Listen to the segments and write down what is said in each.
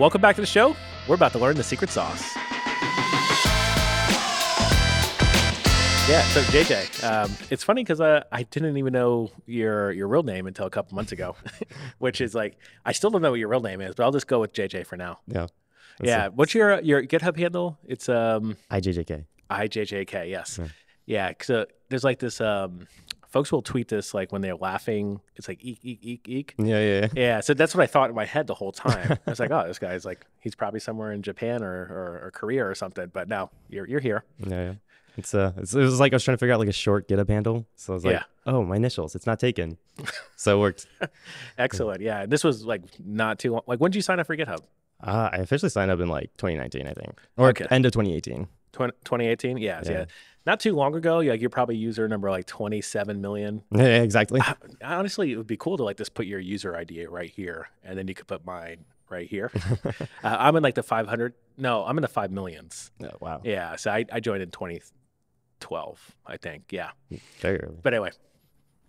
welcome back to the show. We're about to learn the secret sauce. Yeah, so JJ, um, it's funny because uh, I didn't even know your your real name until a couple months ago, which is like I still don't know what your real name is, but I'll just go with JJ for now. Yeah. Yeah, it. what's your your GitHub handle? It's um IJJK. IJJK. Yes. Yeah. Yeah. So there's like this. Um, folks will tweet this like when they're laughing. It's like eek eek eek eek. Yeah, yeah, yeah. Yeah. So that's what I thought in my head the whole time. I was like, oh, this guy's like he's probably somewhere in Japan or or, or Korea or something. But now you're you're here. Yeah, yeah. It's uh, it's, it was like I was trying to figure out like a short GitHub handle. So I was like, Yeah. oh, my initials. It's not taken. so it worked. Excellent. Yeah. This was like not too long. Like when did you sign up for GitHub? Uh, I officially signed up in like 2019, I think, or Okay. end of 2018. 20, 2018. Yeah, Yeah. yeah. Not too long ago. Yeah, you're probably user number like 27 million. Yeah, exactly. Honestly, it would be cool to like just put your user ID right here, and then you could put mine right here. uh, I'm in like the 500. No, I'm in the five millions. Oh, wow. Yeah, so I, I joined in 2012, I think. Yeah, Very early. but anyway,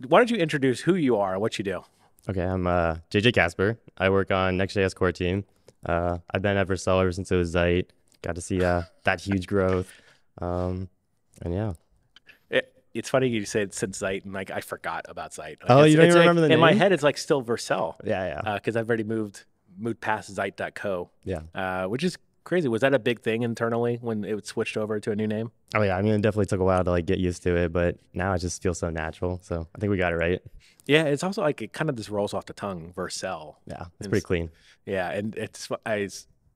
why don't you introduce who you are and what you do? Okay, I'm uh, JJ Kasper. I work on Next.js core team. Uh, I've been at Vercel ever since it was Zeit. Got to see uh, that huge growth. Um, and yeah. It, it's funny you said since Zeit, and like I forgot about Zeit. Like, Oh, you don't even like- remember the In my head, it's like still Vercel Yeah, yeah. because I've already moved moved past Zeit.co. yeah. uh, which is crazy. Was that a big thing internally when it switched over to a new name? Oh yeah, I mean it definitely took a while to like get used to it, but now it just feels so natural. So I think we got it right. Yeah, it's also like it kind of just rolls off the tongue. Vercel. Yeah, it's And pretty s- clean. Yeah, and it's I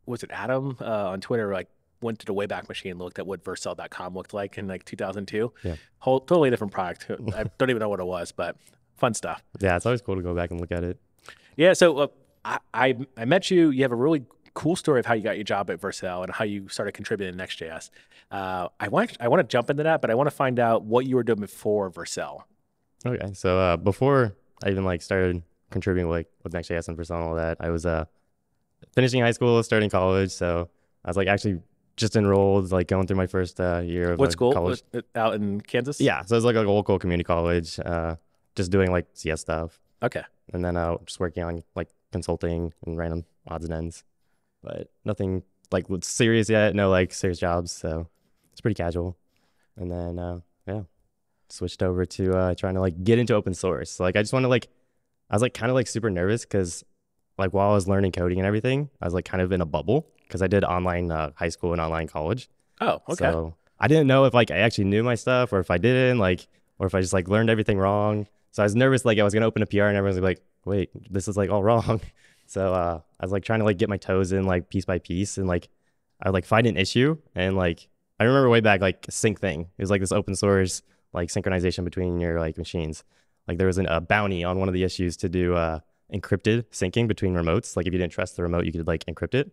was it Adam uh, on Twitter like went to the Wayback Machine looked at what Vercel.com looked like in like 2002. Yeah. whole totally different product. I don't even know what it was, but fun stuff. Yeah, it's always cool to go back and look at it. Yeah, so uh, I, I I met you. You have a really cool story of how you got your job at Vercel and how you started contributing to Next.js. Uh, I want I want to jump into that, but I want to find out what you were doing before Vercel. Okay, so uh, before I even like started contributing like with Next.js and Vercel and all that, I was uh finishing high school, starting college. So I was like actually just enrolled, like going through my first uh, year of What like, school? college. It out in Kansas? Yeah, so it was like a local community college, uh, just doing like CS stuff, Okay. and then uh, just working on like consulting and random odds and ends, but nothing like serious yet. No like serious jobs, so it's pretty casual. And then uh, yeah, switched over to uh, trying to like get into open source. Like I just want to like, I was like kind of like super nervous because like while I was learning coding and everything, I was like kind of in a bubble because I did online uh, high school and online college. Oh, okay. So I didn't know if like I actually knew my stuff or if I didn't, like, or if I just like learned everything wrong. So I was nervous, like I was gonna open a PR and everyone's like, wait, this is like all wrong. So uh, I was like trying to like get my toes in like piece by piece and like I would like find an issue and like I remember way back like Syncthing. It was like this open source like synchronization between your like machines. Like there was an, a bounty on one of the issues to do uh, encrypted syncing between remotes. Like if you didn't trust the remote, you could like encrypt it.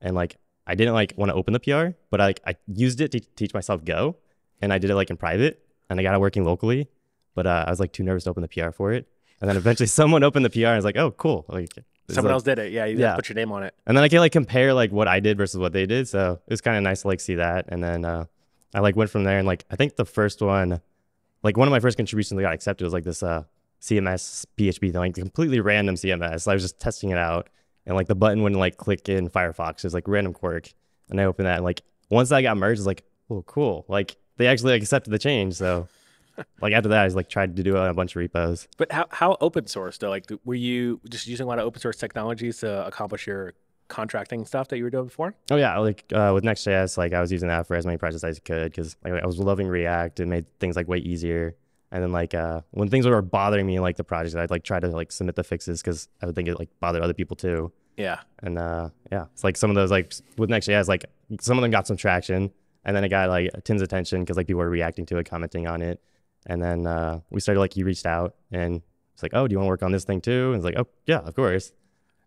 And like I didn't like want to open the PR, but I like I used it to teach myself Go, and I did it like in private, and I got it working locally. But uh, I was like too nervous to open the PR for it, and then eventually someone opened the PR, and I was like, oh cool, like Someone like- else did it. Yeah, you yeah. put your name on it. and then I can like compare like what I did versus what they did. So it was kind of nice to like see that. And then uh, I like went from there and like I think the first one, like one of my first contributions that got accepted was like this uh, CMS PHP thing, like completely random CMS. I was just testing it out, and like the button wouldn't like click in Firefox. It was like random quirk, and I opened that and like once that got merged, I was like, oh cool, like they actually like, accepted the change. So like after that, I was like tried to do it on a bunch of repos. But how how open source though? Like, were you just using a lot of open source technologies to accomplish your contracting stuff that you were doing before? Oh yeah, like uh, with Next.js, like I was using that for as many projects as I could because like I was loving React. It made things like way easier. And then like uh, when things were bothering me like the project, I'd like try to like submit the fixes because I would think it like bothered other people too. Yeah. And uh, yeah, it's like some of those like with next Next.js, like some of them got some traction, and then it got like Tim's attention because like people were reacting to it, commenting on it. And then uh, we started like he reached out and it's like, oh, do you want to work on this thing too? And it's like, oh yeah, of course.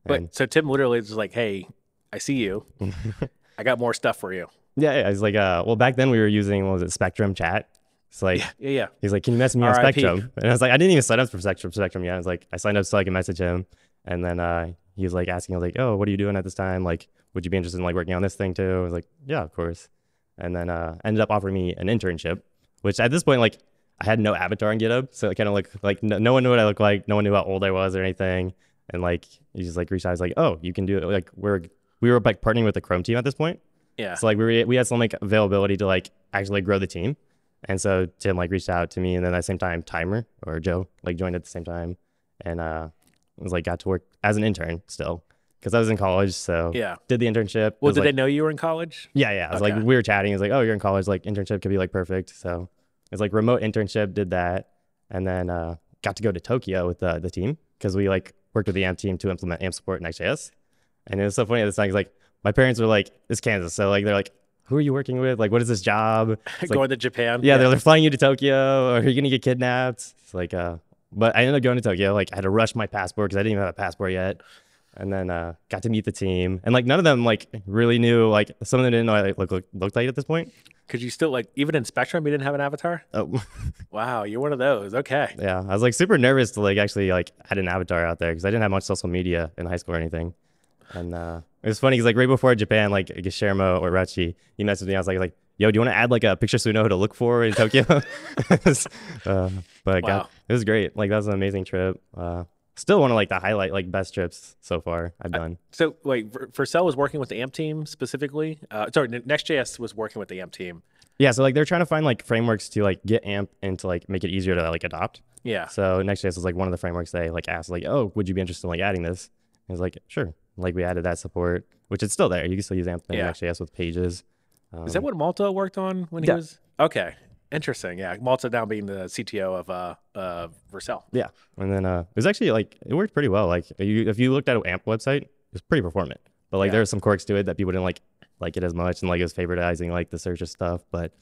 But And- so Tim literally was like, "Hey, I see you. I got more stuff for you." yeah, yeah, it's like uh, well back then we were using what was it Spectrum Chat. It's like Yeah, yeah, yeah. He's like, "Can you message me on Spectrum?" And I was like, "I didn't even sign up for Spectrum. Spectrum yet." I was like, "I signed up so I can message him." And then uh, he was like asking, "I was like, oh, what are you doing at this time? Like, would you be interested in like working on this thing too?" I was like, "Yeah, of course." And then uh, ended up offering me an internship, which at this point, like, I had no avatar on GitHub, so it kind of looked like no, no one knew what I looked like, no one knew how old I was or anything. And like, he just like reached out, I was like, "Oh, you can do it. Like, we're we were like partnering with the Chrome team at this point. Yeah. So like we were, we had some like availability to like actually like, grow the team, and so Tim like reached out to me, and then at the same time Timer or Joe like joined at the same time, and uh was like got to work as an intern still because I was in college, so yeah. did the internship. Well, did like, they know you were in college? Yeah, yeah. It was Okay. like we were chatting. It was like, oh, you're in college. Like internship could be like perfect. So it's like remote internship. Did that, and then uh, got to go to Tokyo with the the team because we like worked with the AMP team to implement AMP support in Next.js. And it was so funny at this time. 'cause, like my parents were like, it's Kansas, so like they're like, who are you working with? Like, what is this job? It's like, Going to Japan? yeah, they're, they're flying you to Tokyo, or are you gonna get kidnapped? It's like, uh, but I ended up going to Tokyo. Like, I had to rush my passport because I didn't even have a passport yet, and then uh, got to meet the team. And like, none of them like really knew. Like, some of them didn't know I like, look, look, looked like at this point. Could you still like even in Spectrum you didn't have an avatar? Oh, Wow, you're one of those. Okay. yeah. I was like super nervous to like actually like add an avatar out there because I didn't have much social media in high school or anything. And uh, it was funny because like right before Japan, like Guillermo or Rachi, he messaged me. I was like, like, yo, do you want to add like a picture so we know who to look for in Tokyo? uh, but Wow. got it was great. Like that was an amazing trip. Uh, still one of like the highlight like best trips so far I've done. So wait, Ver- Vercel was working with the AMP team specifically. Uh, sorry, Next.js was working with the AMP team. Yeah, so like they're trying to find like frameworks to like get AMP and to like make it easier to like adopt. Yeah. So Next.js was like one of the frameworks they like asked like, oh, would you be interested in like adding this? And I was like, sure. Like we added that support, which is still there. You can still use AMP in Yeah. Next.js with pages. Um, Is that what Malte worked on when he Yeah. was? Okay. Interesting. Yeah. Malte now being the CTO of uh, uh, Vercel. Yeah, and then uh, it was actually like it worked pretty well. Like you, if you looked at an AMP website, it was pretty performant. But like Yeah. there were some quirks to it that people didn't like like it as much, and like it was favoritizing like the search of stuff. But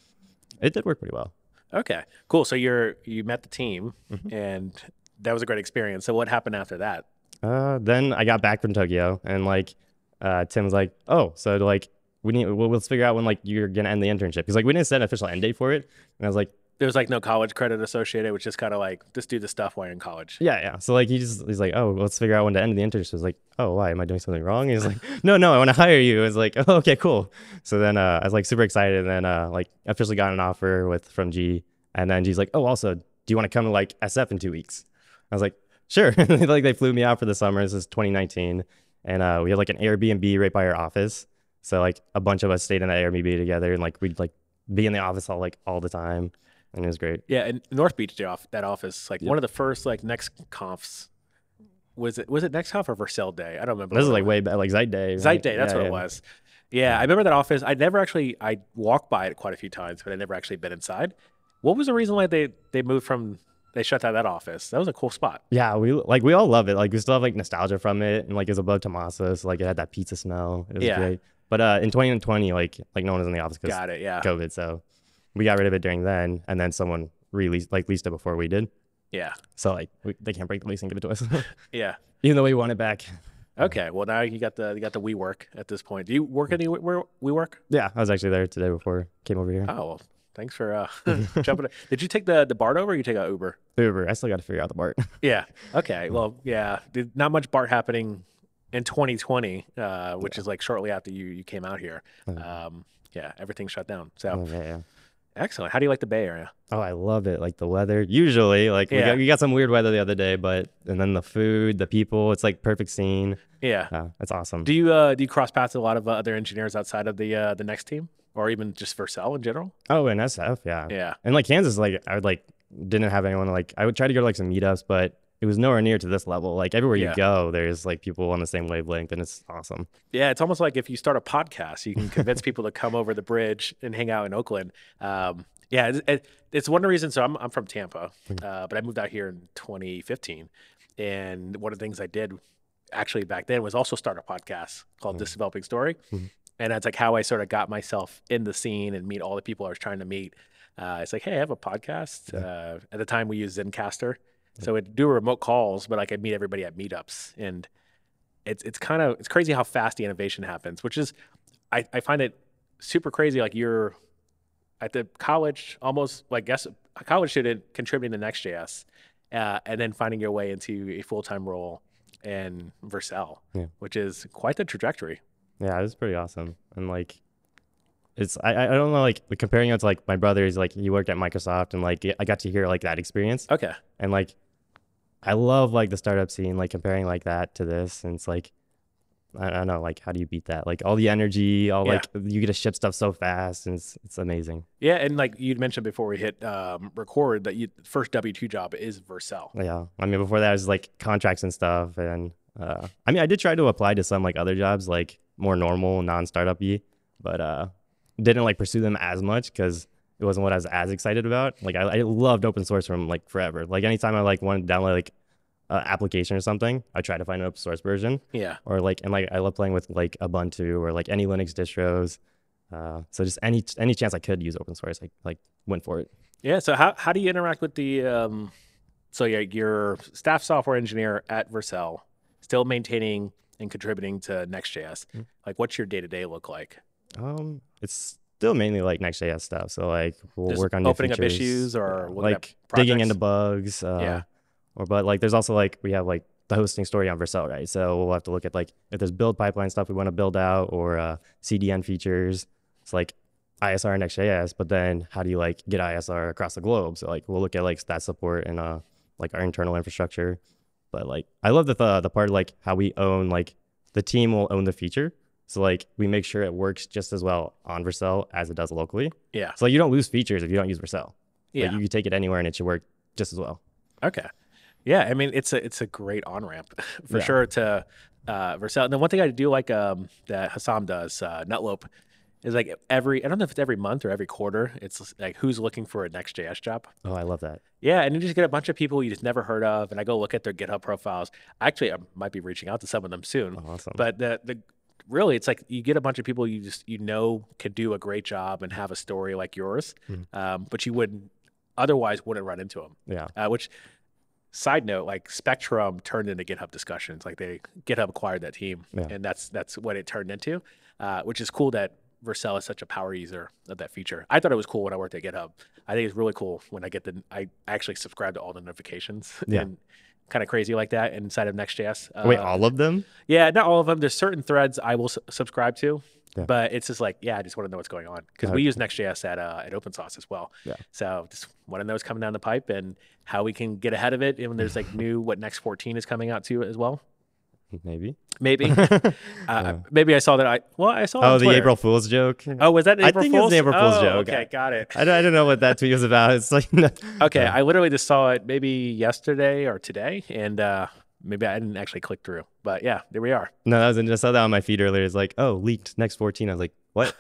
it did work pretty well. Okay. Cool. So you're you met the team, Mm-hmm. and that was a great experience. So what happened after that? Uh, then I got back from Tokyo, and like uh, Tim was like, "Oh, so like we need we'll, let's figure out when like you're gonna end the internship." He's like, "We didn't set an official end date for it," and I was like, There was like no college credit associated, which is kind of like just do the stuff while you're in college. Yeah, yeah. So like he just he's like, oh, let's figure out when to end the internship. I was like, oh, why am I doing something wrong? He's like, no, no, I want to hire you. It's like, oh, okay, cool. So then uh, I was like super excited, and then uh, like officially got an offer with from G, and then G's like, oh, also, do you want to come to like SF in two weeks? I was like, sure. like they flew me out for the summer. This is 2019, and uh, we had like an Airbnb right by our office. So like a bunch of us stayed in that Airbnb together, and like we'd like be in the office all like all the time, and it was great. Yeah, in North Beach, off that office, like one of the first like next confs. Was it was it next conf or Vercel Day? I don't remember. This is like way back, like Zeit Day. Zeit? Day, that's Yeah, what yeah. it was. Yeah, I remember that office. I never actually I walked by it quite a few times, but I never actually been inside. What was the reason why they they moved from they shut down that office? That was a cool spot. Yeah, we like we all love it. Like we still have like nostalgia from it, and like it was above Tommaso, so like it had that pizza smell. It was Yeah. great. But uh, in 2020, like like no one was in the office because Got it. Yeah. COVID, so we got rid of it during then, and then someone released like leased it before we did. Yeah. So like we, they can't break the lease and give it to us, Yeah. even though we want it back. Okay. Well, now you got the you got the WeWork at this point. Do you work any where we work? Yeah, I was actually there today before I came over here. Oh, well, thanks for uh, jumping. in. Did you take the the BART over? or You take a Uber? Uber, I still got to figure out the BART. Yeah. Okay. Well, yeah. Did, not much BART happening in 2020, uh, which is like shortly after you you came out here. Um, yeah, everything shut down. So oh, yeah, yeah. Excellent. How do you like the Bay Area? Oh, I love it. Like the weather. Usually, like we, got, we got some weird weather the other day, but and then the food, the people, it's like perfect scene. Yeah. Yeah, it's awesome. Do you uh, do you cross paths with a lot of uh, other engineers outside of the uh, the next team, or even just Vercel in general? Oh, and SF, yeah. Yeah. And like Kansas, like I would like didn't have anyone like I would try to go to like some meetups, but it was nowhere near to this level. Like everywhere Yeah. you go, there's like people on the same wavelength, and it's awesome. Yeah, it's almost like if you start a podcast, you can convince people to come over the bridge and hang out in Oakland. Um, yeah, it, it, it's one of the reasons. So I'm I'm from Tampa, uh, but I moved out here in 2015, and one of the things I did actually back then was also start a podcast called This Developing Story, and that's like how I sort of got myself in the scene and meet all the people I was trying to meet. Uh, it's like, hey, I have a podcast. Uh, at the time, we used Zencastr, so I'd do remote calls, but I could meet everybody at meetups and it's it's kind of it's crazy how fast the innovation happens, which is I, I find it super crazy. Like you're at the college, almost like guess a college student contributing to Next.js, uh, and then finding your way into a full time role in Vercel, Yeah. which is quite the trajectory. Yeah, it was pretty awesome. And like, it's I I I don't know like comparing it to like my brother's like he worked at Microsoft and like I got to hear like that experience Okay, and like I love like the startup scene like comparing like that to this and it's like I don't know, like how do you beat that? Like all the energy, all Yeah. like you get to ship stuff so fast, and it's it's amazing. Yeah, and like you'd mentioned before we hit um, record that you first W two job is Vercel. Yeah, I mean before that was like contracts and stuff, and uh, I mean I did try to apply to some like other jobs, like more normal, non-startup y, but uh, didn't like pursue them as much because it wasn't what I was as excited about. Like I, I loved open source from like forever. Like anytime I like wanted to download like an application or something, I try to find an open source version. Yeah. or like and like I love playing with like Ubuntu or like any Linux distros. Uh, so just any any chance I could use open source, I like went for it. Yeah. So how how do you interact with the um, so yeah, you're staff software engineer at Vercel, still maintaining and contributing to Next.js. Mhm. Like, what's your day to day look like? Um, it's still mainly like Next.js stuff. So like we'll Just work on new opening up issues or at like digging into bugs. Uh, Yeah. Or but like there's also like we have like the hosting story on Vercel, right? So we'll have to look at like if there's build pipeline stuff we want to build out or uh, CDN features. It's like ISR and Next.js, but then how do you like get ISR across the globe? So like we'll look at like stat support and uh like our internal infrastructure. But like I love the the, the part like how we own like the team will own the feature. So like we make sure it works just as well on Vercel as it does locally. Yeah. So like, you don't lose features if you don't use Vercel. Yeah. Like, you can take it anywhere and it should work just as well. Okay. Yeah, I mean it's a it's a great on ramp for Yeah. sure to uh, Vercel. And then one thing I do like um, that Hassan does, uh, Nutlope, is like every I don't know if it's every month or every quarter. It's like who's looking for a Next.js job. Oh, I love that. Yeah, and you just get a bunch of people you just never heard of, and I go look at their GitHub profiles. Actually, I might be reaching out to some of them soon. Awesome. But the the really, it's like you get a bunch of people you just you know can do a great job and have a story like yours, Mhm. um, but you wouldn't otherwise wouldn't run into them. yeah. Uh, which side note, like Spectrum turned into GitHub discussions. Like they GitHub acquired that team, Yeah. and that's that's what it turned into. Uh, which is cool that Vercel is such a power user of that feature. I thought it was cool when I worked at GitHub. I think it's really cool when I get the I actually subscribe to all the notifications Yeah. and kind of crazy like that inside of Next.js. Uh, Wait, all of them? yeah, not all of them. There's certain threads I will s- subscribe to, Yeah. but it's just like, yeah, I just want to know what's going on because we use Next.js at uh, at OpenSauced as well. Yeah. So just want to know what's coming down the pipe and how we can get ahead of it. And when there's like new what Next 14 is coming out too as well. Maybe. Maybe, uh, maybe I saw that. I well, I saw. it Oh, the Twitter. April Fool's joke. Oh, was that I April think it's Fool's? the April Fool's Oh, joke. Okay, got it. I don't, I don't know what that tweet was about. It's like, no. Okay, Yeah. I literally just saw it maybe yesterday or today, and uh, maybe I didn't actually click through. But yeah, there we are. no, that was I saw that on my feed earlier. It's like, oh, leaked next 14. I was like, what?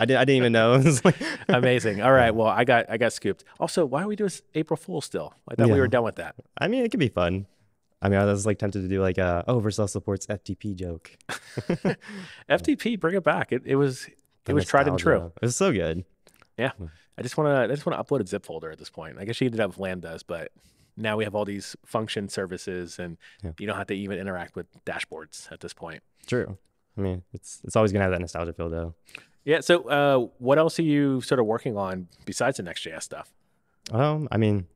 I didn't, I didn't even know. Like, Amazing. All right. Well, I got I got scooped. Also, why are we doing April Fool still? I thought we were done with that. I mean, it could be fun. I mean, I was like tempted to do like a, oh, Vercel supports FTP joke. FTP, bring it back. It, it was it The was tried and true. It was so good. Yeah, I just want to I just want to upload a zip folder at this point. I guess you did have lambdas, but now we have all these function services, and Yeah. you don't have to even interact with dashboards at this point. True. I mean, it's it's always gonna have that nostalgia feel though. Yeah. So, uh, what else are you sort of working on besides the Next.js stuff? Um, I mean,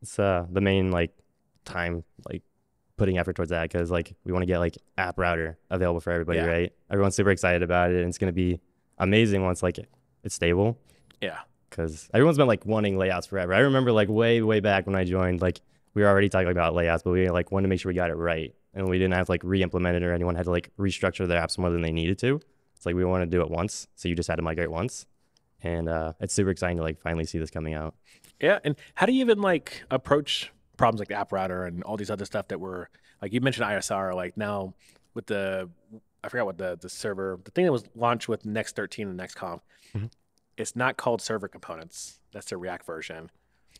it's uh the main like time like putting effort towards that because like we want to get like app router available for everybody, Yeah. right? Everyone's super excited about it, and it's gonna be amazing once like it's stable. Yeah. Because everyone's been like wanting layouts forever. I remember like way way back when I joined, like we were already talking about layouts, but we like wanted to make sure we got it right, and we didn't have to like re-implement it or anyone had to like restructure their apps more than they needed to. It's like we want to do it once, so you just had to migrate once, and uh, it's super exciting to like finally see this coming out. Yeah, and how do you even like approach problems like the app router and all these other stuff that were like you mentioned ISR like now with the I forgot what the the server the thing that was launched with Next 13 and NextConf. Mhm. It's not called server components. That's the React version.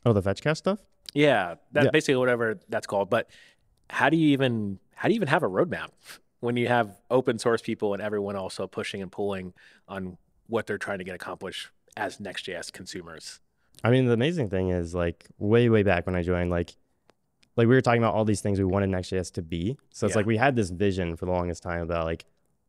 Oh, the fetch cache stuff. Yeah, that's Yeah. basically whatever that's called. But how do you even how do you even have a roadmap when you have open source people and everyone also pushing and pulling on what they're trying to get accomplished as Next.js consumers? I mean, the amazing thing is like way, way back when I joined, like, like we were talking about all these things we wanted Next.js to be. So it's Yeah. like we had this vision for the longest time about like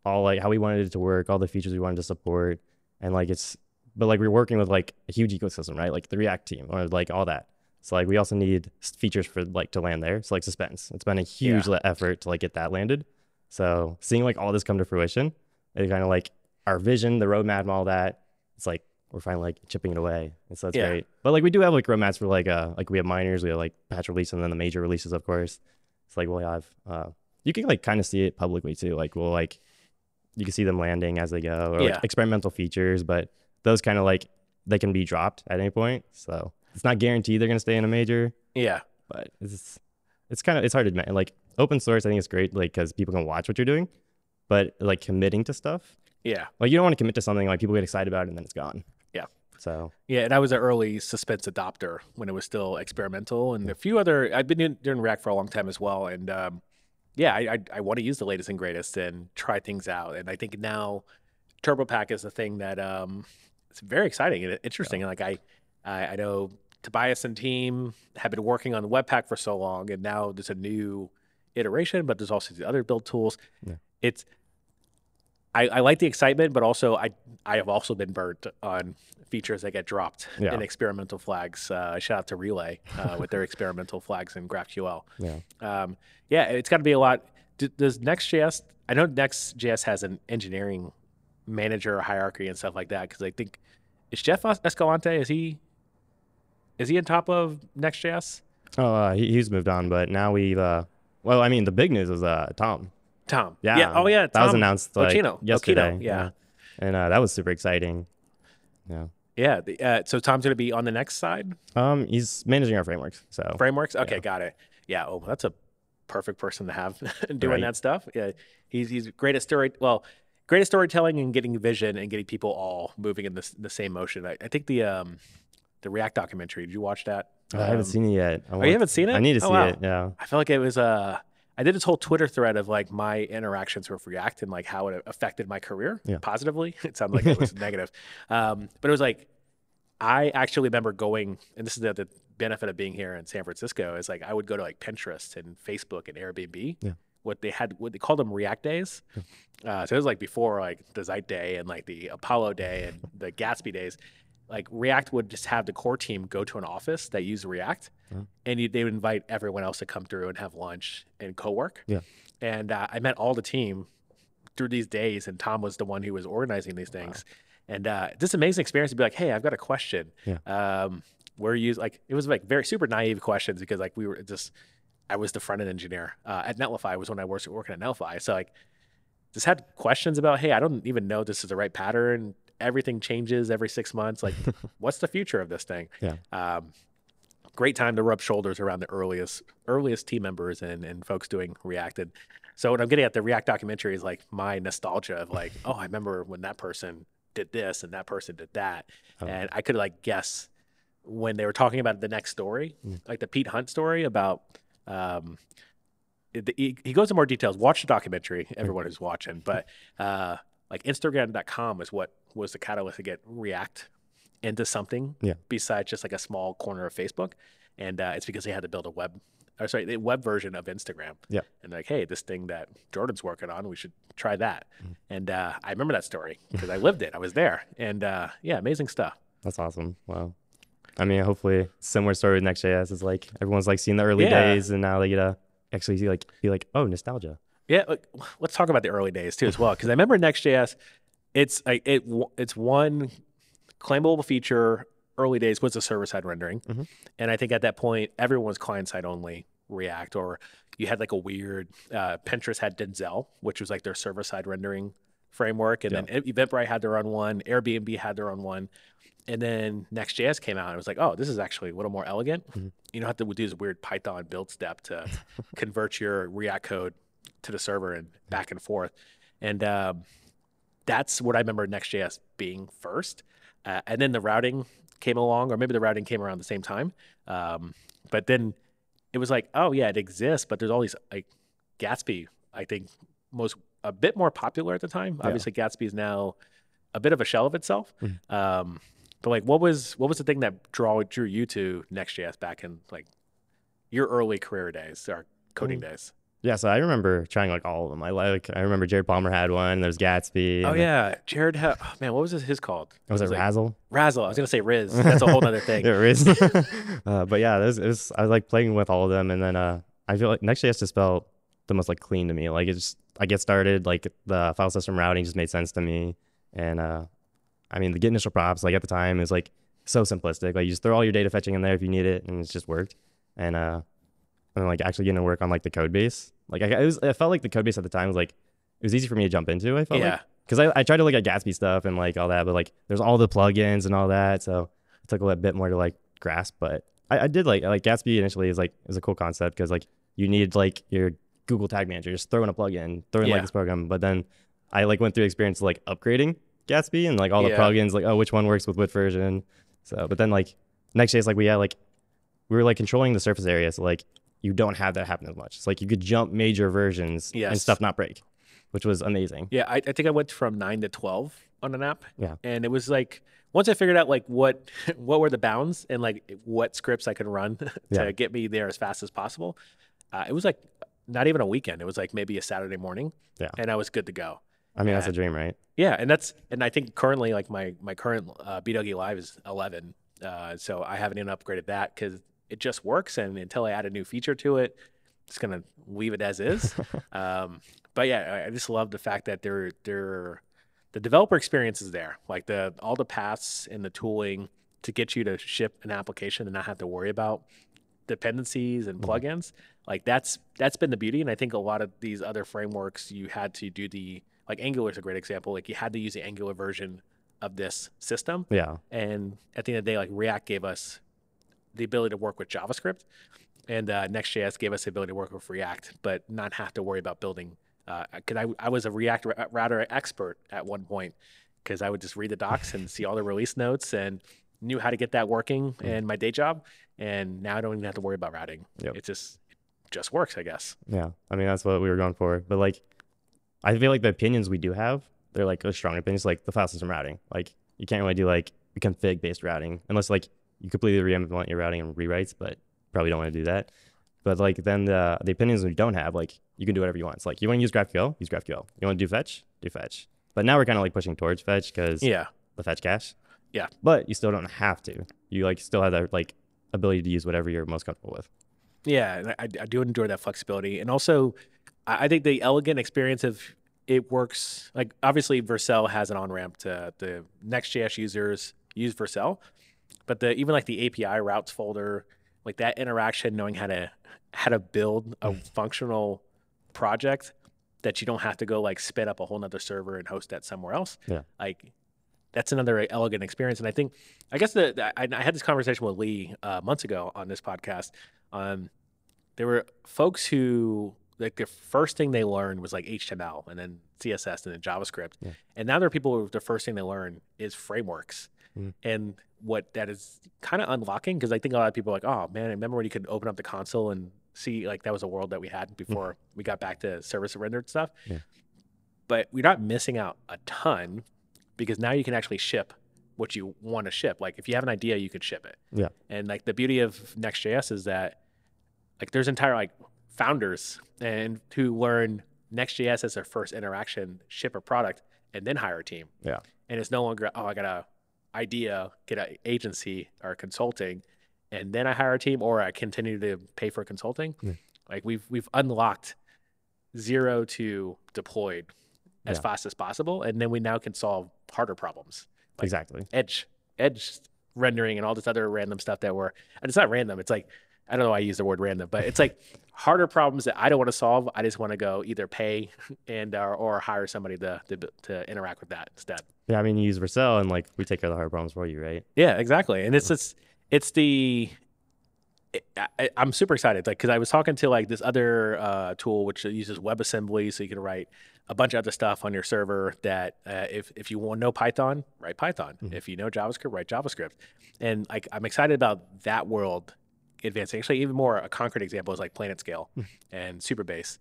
all like how we wanted it to work, all the features we wanted to support, and like it's, but like we're working with like a huge ecosystem, right? Like the React team or like all that. So like we also need features for like to land there. So like suspense, it's been a huge le- effort to like get that landed. So seeing like all this come to fruition, it kind of like our vision, the roadmap, and all that. It's like we're finally like chipping it away, and so that's Yeah. great. But like we do have like roadmaps for like uh like we have minors, we have like patch release, and then the major releases, of course. It's like we'll have uh you can like kind of see it publicly too. Like we'll like you can see them landing as they go, or Yeah. like experimental features. But those kind of like they can be dropped at any point, so it's not guaranteed they're gonna stay in a major. Yeah. But it's it's kind of it's hard to admit. Like open source, I think it's great, like because people can watch what you're doing. But like committing to stuff, Yeah. like you don't want to commit to something like people get excited about it and then it's gone. Yeah. So Yeah, and I was an early suspense adopter when it was still experimental, and a few other. I've been doing, doing React for a long time as well, and um, yeah, I, I I want to use the latest and greatest and try things out. And I think now TurboPack is the thing that um, it's very exciting and interesting. And Like I, I I know Tobias and team have been working on Webpack for so long, and now there's a new iteration, but there's also the other build tools. Yeah. It's I, I like the excitement, but also I I have also been burnt on features that get dropped Yeah. in experimental flags. Uh, shout out to Relay uh, with their experimental flags in GraphQL. yeah. Um, yeah, it's got to be a lot. D- does Next.js? I know Next.js has an engineering manager hierarchy and stuff like that because I think is Jeff Escalante is he is he on top of Next.js? Oh, uh, he, he's moved on, but now we've. Uh, well, I mean, the big news is uh, Tom. Tom. Yeah. Oh yeah. That was announced like Occhino. yesterday. Occhino, yeah. And uh, that was super exciting. Yeah. Yeah. the- uh, so Tom's going to be on the next side. Um, he's managing our frameworks. So frameworks. Okay, Yeah. got it. Yeah. Oh, that's a perfect person to have doing Right. that stuff. Yeah, he's he's great at story. Well, great at storytelling and getting vision and getting people all moving in the the same motion. I, I think the um the React documentary. Did you watch that? I haven't Um, seen it yet. I you haven't seen it? I need to Oh, see wow. it. Yeah. I feel like it was uh I did this whole Twitter thread of like my interactions with React and like how it affected my career Yeah. positively. It sounded like it was negative, um, but it was like I actually remember going, and this is the, the benefit of being here in San Francisco is like I would go to like Pinterest and Facebook and Airbnb. Yeah. What they had, what they called them React days. Uh, so it was like before like the Zeit day and like the Apollo day and the Gatsby days. Like React would just have the core team go to an office that used React, Oh. and you, they would invite everyone else to come through and have lunch and co-work. Yeah. And uh, I met all the team through these days, and Tom was the one who was organizing these things. And uh, this amazing experience to be like, hey, I've got a question. Yeah. Um, where you like it was like very super naive questions because like we were just I was the front end engineer uh, at Netlify was when I was working at Netlify. So like just had questions about, hey, I don't even know this is the right pattern. Everything changes every six months. Like, what's the future of this thing? Yeah. Um, great time to rub shoulders around the earliest earliest team members and, and folks doing React. And so what I'm getting at the React documentary is like my nostalgia of like, oh, I remember when that person did this and that person did that. Oh. And I could like guess when they were talking about the next story, Mm. like the Pete Hunt story about um, it- he, he goes into more details. Watch the documentary, everyone who's watching. But uh, like Instagram.com is what was the catalyst to get React into something Yeah. besides just like a small corner of Facebook. And uh, it's because they had to build a web, or sorry, the web version of Instagram. Yeah. And like, hey, this thing that Jordan's working on, we should try that. Mm-hmm. And uh, I remember that story because I lived it. I was there. And uh, yeah, amazing stuff. That's awesome. Wow. I mean, hopefully, similar story with Next.js is like everyone's like seeing the early Yeah. days, and now they get to actually see, like be like, oh, nostalgia. Yeah, let's talk about the early days too as well, because I remember Next.js. It's it. It's one claimable feature. Early days was the server side rendering, Mhm. and I think at that point everyone was client side only React, or you had like a weird. Uh, Pinterest had Denzel, which was like their server side rendering framework, and Yeah. then Eventbrite had their own one. Airbnb had their own one. And then Next.js came out and it was like, oh, this is actually a little more elegant. Mhm. You don't have to do this weird Python build step to convert your React code to the server and back and forth. And um, that's what I remember Next.js being first. Uh, and then the routing came along, or maybe the routing came around the same time. Um, but then it was like, oh yeah, it exists, but there's all these like Gatsby. I think most a bit more popular at the time. Yeah. Obviously, Gatsby is now a bit of a shell of itself. Mhm. Um, but like, what was what was the thing that draw drew you to Next.js back in like your early career days or coding Mm. days? Yeah, so I remember trying like all of them. I like I remember Jared Palmer had one. There's Gatsby. Oh yeah, Jared. Ha- oh, man, what was his, his called? Was it like Razzle? Razzle. I was gonna say Riz. That's a whole other thing. There is. uh, but yeah, it was, it was, I was like playing with all of them, and then uh, I feel like Next.js just felt the most like clean to me. Like it just, I get started, like the file system routing just made sense to me, and uh, I mean the get initial props like at the time is like so simplistic. Like you just throw all your data fetching in there if you need it, and it's just worked. And uh, and like actually getting to work on like the code base, like I, it was, I felt like the code base at the time was like it was easy for me to jump into. I felt Yeah. like because I, I tried to look at Gatsby stuff and like all that, but like there's all the plugins and all that, so it took a little bit more to like grasp. But I, I did like like Gatsby initially is like is a cool concept because like you need like your Google Tag Manager, just throw in a plugin, throw in Yeah. like this program. But then I like went through the experience of like upgrading Gatsby and like all the Yeah. plugins, like oh which one works with what version. So but then like next day it's like we had like we were like controlling the surface area, so like you don't have that happen as much. It's like you could jump major versions and stuff not break, which was amazing. Yeah, I, I think I went from nine to twelve on an app. Yeah. and it was like once I figured out like what what were the bounds and like what scripts I could run to Yeah. get me there as fast as possible, uh, it was like not even a weekend. It was like maybe a Saturday morning. Yeah. and I was good to go. I mean that's a dream, right? Yeah, and that's and I think currently like my my current uh, BW Live is 11, uh, so I haven't even upgraded that because it just works. And until I add a new feature to it, it's gonna leave it as is. um, but yeah, I, just love the fact that they're they're the developer experience is there, like the all the paths and the tooling to get you to ship an application and not have to worry about dependencies and Mhm. plugins. Like that's that's been the beauty, and I think a lot of these other frameworks you had to do the like Angular is a great example. Like you had to use the Angular version of this system, Yeah. and at the end of the day, like React gave us the ability to work with JavaScript, and uh, Next.js gave us the ability to work with React, but not have to worry about building. Because I, I was a React router expert at one point, because I would just read the docs and see all the release notes and knew how to get that working Mm. in my day job. And now I don't even have to worry about routing. Yep. It just it just works, I guess. Yeah. I mean that's what we were going for. But like I feel like the opinions we do have, they're like strong opinions, like the file system routing. Like you can't really do like config based routing unless like you completely re-implement your routing and rewrites, but probably don't want to do that. But like then the the opinions we don't have, like you can do whatever you want. It's like you want to use GraphQL, use GraphQL. You want to do fetch, do fetch. But now we're kind of like pushing towards fetch because Yeah. the fetch cache. Yeah. But you still don't have to. You like still have that like ability to use whatever you're most comfortable with. Yeah, I, I do enjoy that flexibility, and also I I think the elegant experience of it works. Like obviously, Vercel has an on ramp to the Next.js users use Vercel, but the even like the API routes folder, like that interaction, knowing how to how to build a functional project that you don't have to go like spin up a whole nother server and host that somewhere else. Yeah. like that's another elegant experience. And I think, I guess the, the- I, I had this conversation with Lee uh, months ago on this podcast. Um, there were folks who like the first thing they learned was like HTML and then CSS and then JavaScript. Yeah. And now there are people who the first thing they learn is frameworks. Mhm. And what that is kind of unlocking because I think a lot of people are like, oh man, I remember when you could open up the console and see like that was a world that we had before we got back to service rendered stuff. Yeah. But we're not missing out a ton because now you can actually ship what you want to ship. Like if you have an idea, you can ship it. Yeah. And like the beauty of Next.js is that like there's entire like founders and who learn Next.js as their first interaction, ship a product, and then hire a team. Yeah. And it's no longer oh I got a idea, get an agency or consulting, and then I hire a team, or I continue to pay for consulting. Yeah. Like we've we've unlocked zero to deployed as Yeah. fast as possible, and then we now can solve harder problems Like- exactly. edge edge rendering and all this other random stuff that were and it's not random it's like i don't know why i use the word random but it's like harder problems that i don't want to solve i just want to go either pay and or, or hire somebody to, to to interact with that instead Yeah, I mean, you use Vercel and like we take care of the hard problems for you, right? yeah exactly and it's it's it's the it, I, I'm super excited, like, because I was talking to like this other uh, tool which uses WebAssembly, so you can write a bunch of other stuff on your server. That uh, if if you want to know Python, write Python. Mhm. If you know JavaScript, write JavaScript. And like, I'm excited about that world advancing. Actually, even more a concrete example is like Planet Scale and Supabase.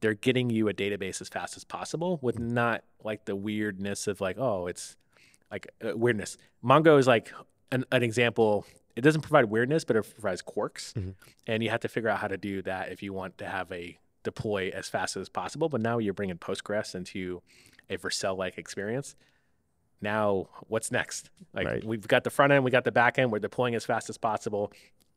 They're getting you a database as fast as possible with not like the weirdness of like, oh, it's like uh, weirdness. Mongo is like an, an example. It doesn't provide weirdness, but it provides quirks, Mhm. and you have to figure out how to do that if you want to have a deploy as fast as possible. But now you're bringing Postgres into a Vercel-like experience. Now, what's next? Like Right. we've got the front end, we got the back end. We're deploying as fast as possible.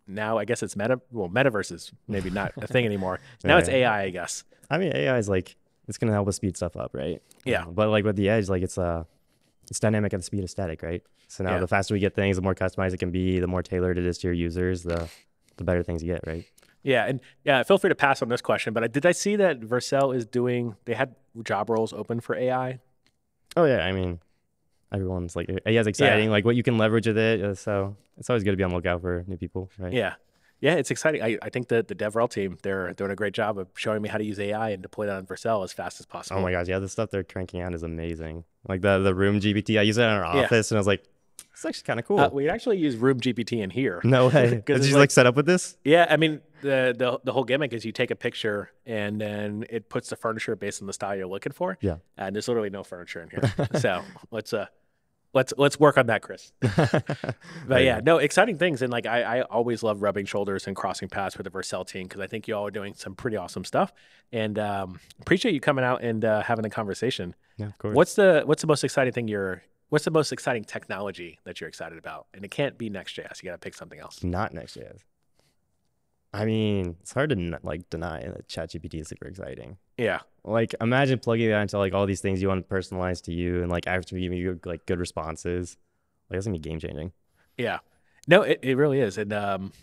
Now, I guess it's meta. Well, metaverse is maybe not a thing anymore. Now it's AI, I guess. I mean, AI is like it's gonna help us speed stuff up, right? Yeah. Uh, but like with the edge, like it's uh it's dynamic at the speed of static, right? So now Yeah. the faster we get things, the more customized it can be, the more tailored it is to your users, the the better things you get, right? Yeah, and yeah, feel free to pass on this question. But I, did I see that Vercel is doing? They had job roles open for AI. Oh yeah, I mean, everyone's like, yeah, it's exciting, like what you can leverage with it. uh, So it's always good to be on the lookout for new people, right? Yeah, yeah, it's exciting. I, I think that the DevRel team they're doing a great job of showing me how to use AI and deploy that on Vercel as fast as possible. Oh my gosh, yeah, the stuff they're cranking out is amazing. Like the the Room GPT, I use it in our Yeah. office, and I was like, it's actually kind of cool. Uh, we actually use Room GPT in here. no way. Did you like- like set up with this? Yeah, I mean the, the the whole gimmick is you take a picture and then it puts the furniture based on the style you're looking for. Yeah. and there's literally no furniture in here. so let's uh let's let's work on that, Chris. But yeah, no exciting things, and like I, I always love rubbing shoulders and crossing paths with the Vercel team because I think you all are doing some pretty awesome stuff, and um, appreciate you coming out and uh, having a conversation. Yeah, of course. What's the what's the most exciting thing you're What's the most exciting technology that you're excited about? And it can't be Next.js. You got to pick something else. not Next.js? I mean, it's hard to like deny that ChatGPT is super exciting. Yeah. Like, imagine plugging that into like all these things you want personalized to you, and like actually giving you like good responses. Like, that's gonna be game changing. Yeah. No, it, it really is. And um,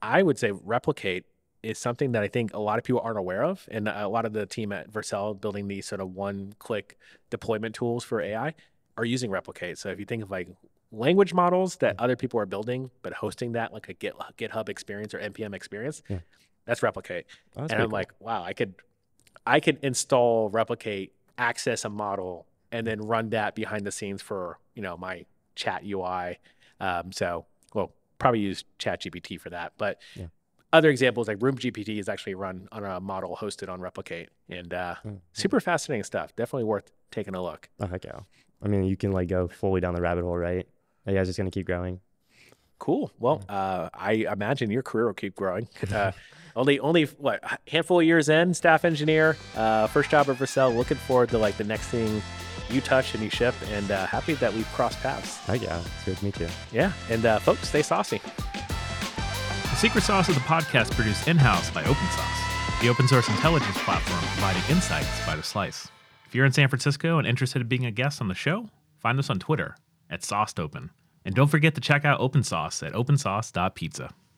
I would say replicate is something that I think a lot of people aren't aware of. And a lot of the team at Vercel building these sort of one click deployment tools for AI are using replicate. So if you think of like language models that other people are building, but hosting that like a Git, GitHub experience or NPM experience, Yeah. that's replicate. Oh, that's and I'm cool. like, wow, I could, I could install replicate, access a model, and then run that behind the scenes for you know my chat UI. Um, so, well, probably use Chat GPT for that. But Yeah. other examples like Room GPT is actually run on a model hosted on Replicate, and uh, Mm, super fascinating stuff. Definitely worth taking a look. Oh heck yeah! I mean, you can like go fully down the rabbit hole, right? Are you guys just gonna keep growing? Cool. Well, uh, I imagine your career will keep growing. Uh, only, only what handful of years in, staff engineer, uh, first job at Vercel. Looking forward to like the next thing you touch and you ship, and uh, happy that we've crossed paths. Heck yeah! It's good to meet you. Yeah, and uh, folks, stay saucy. The secret sauce of the podcast produced in-house by OpenSauced, the open source intelligence platform providing insights by the slice. If you're in San Francisco and interested in being a guest on the show, find us on Twitter at SaucedOpen. And don't forget to check out OpenSauced at opensauced.pizza.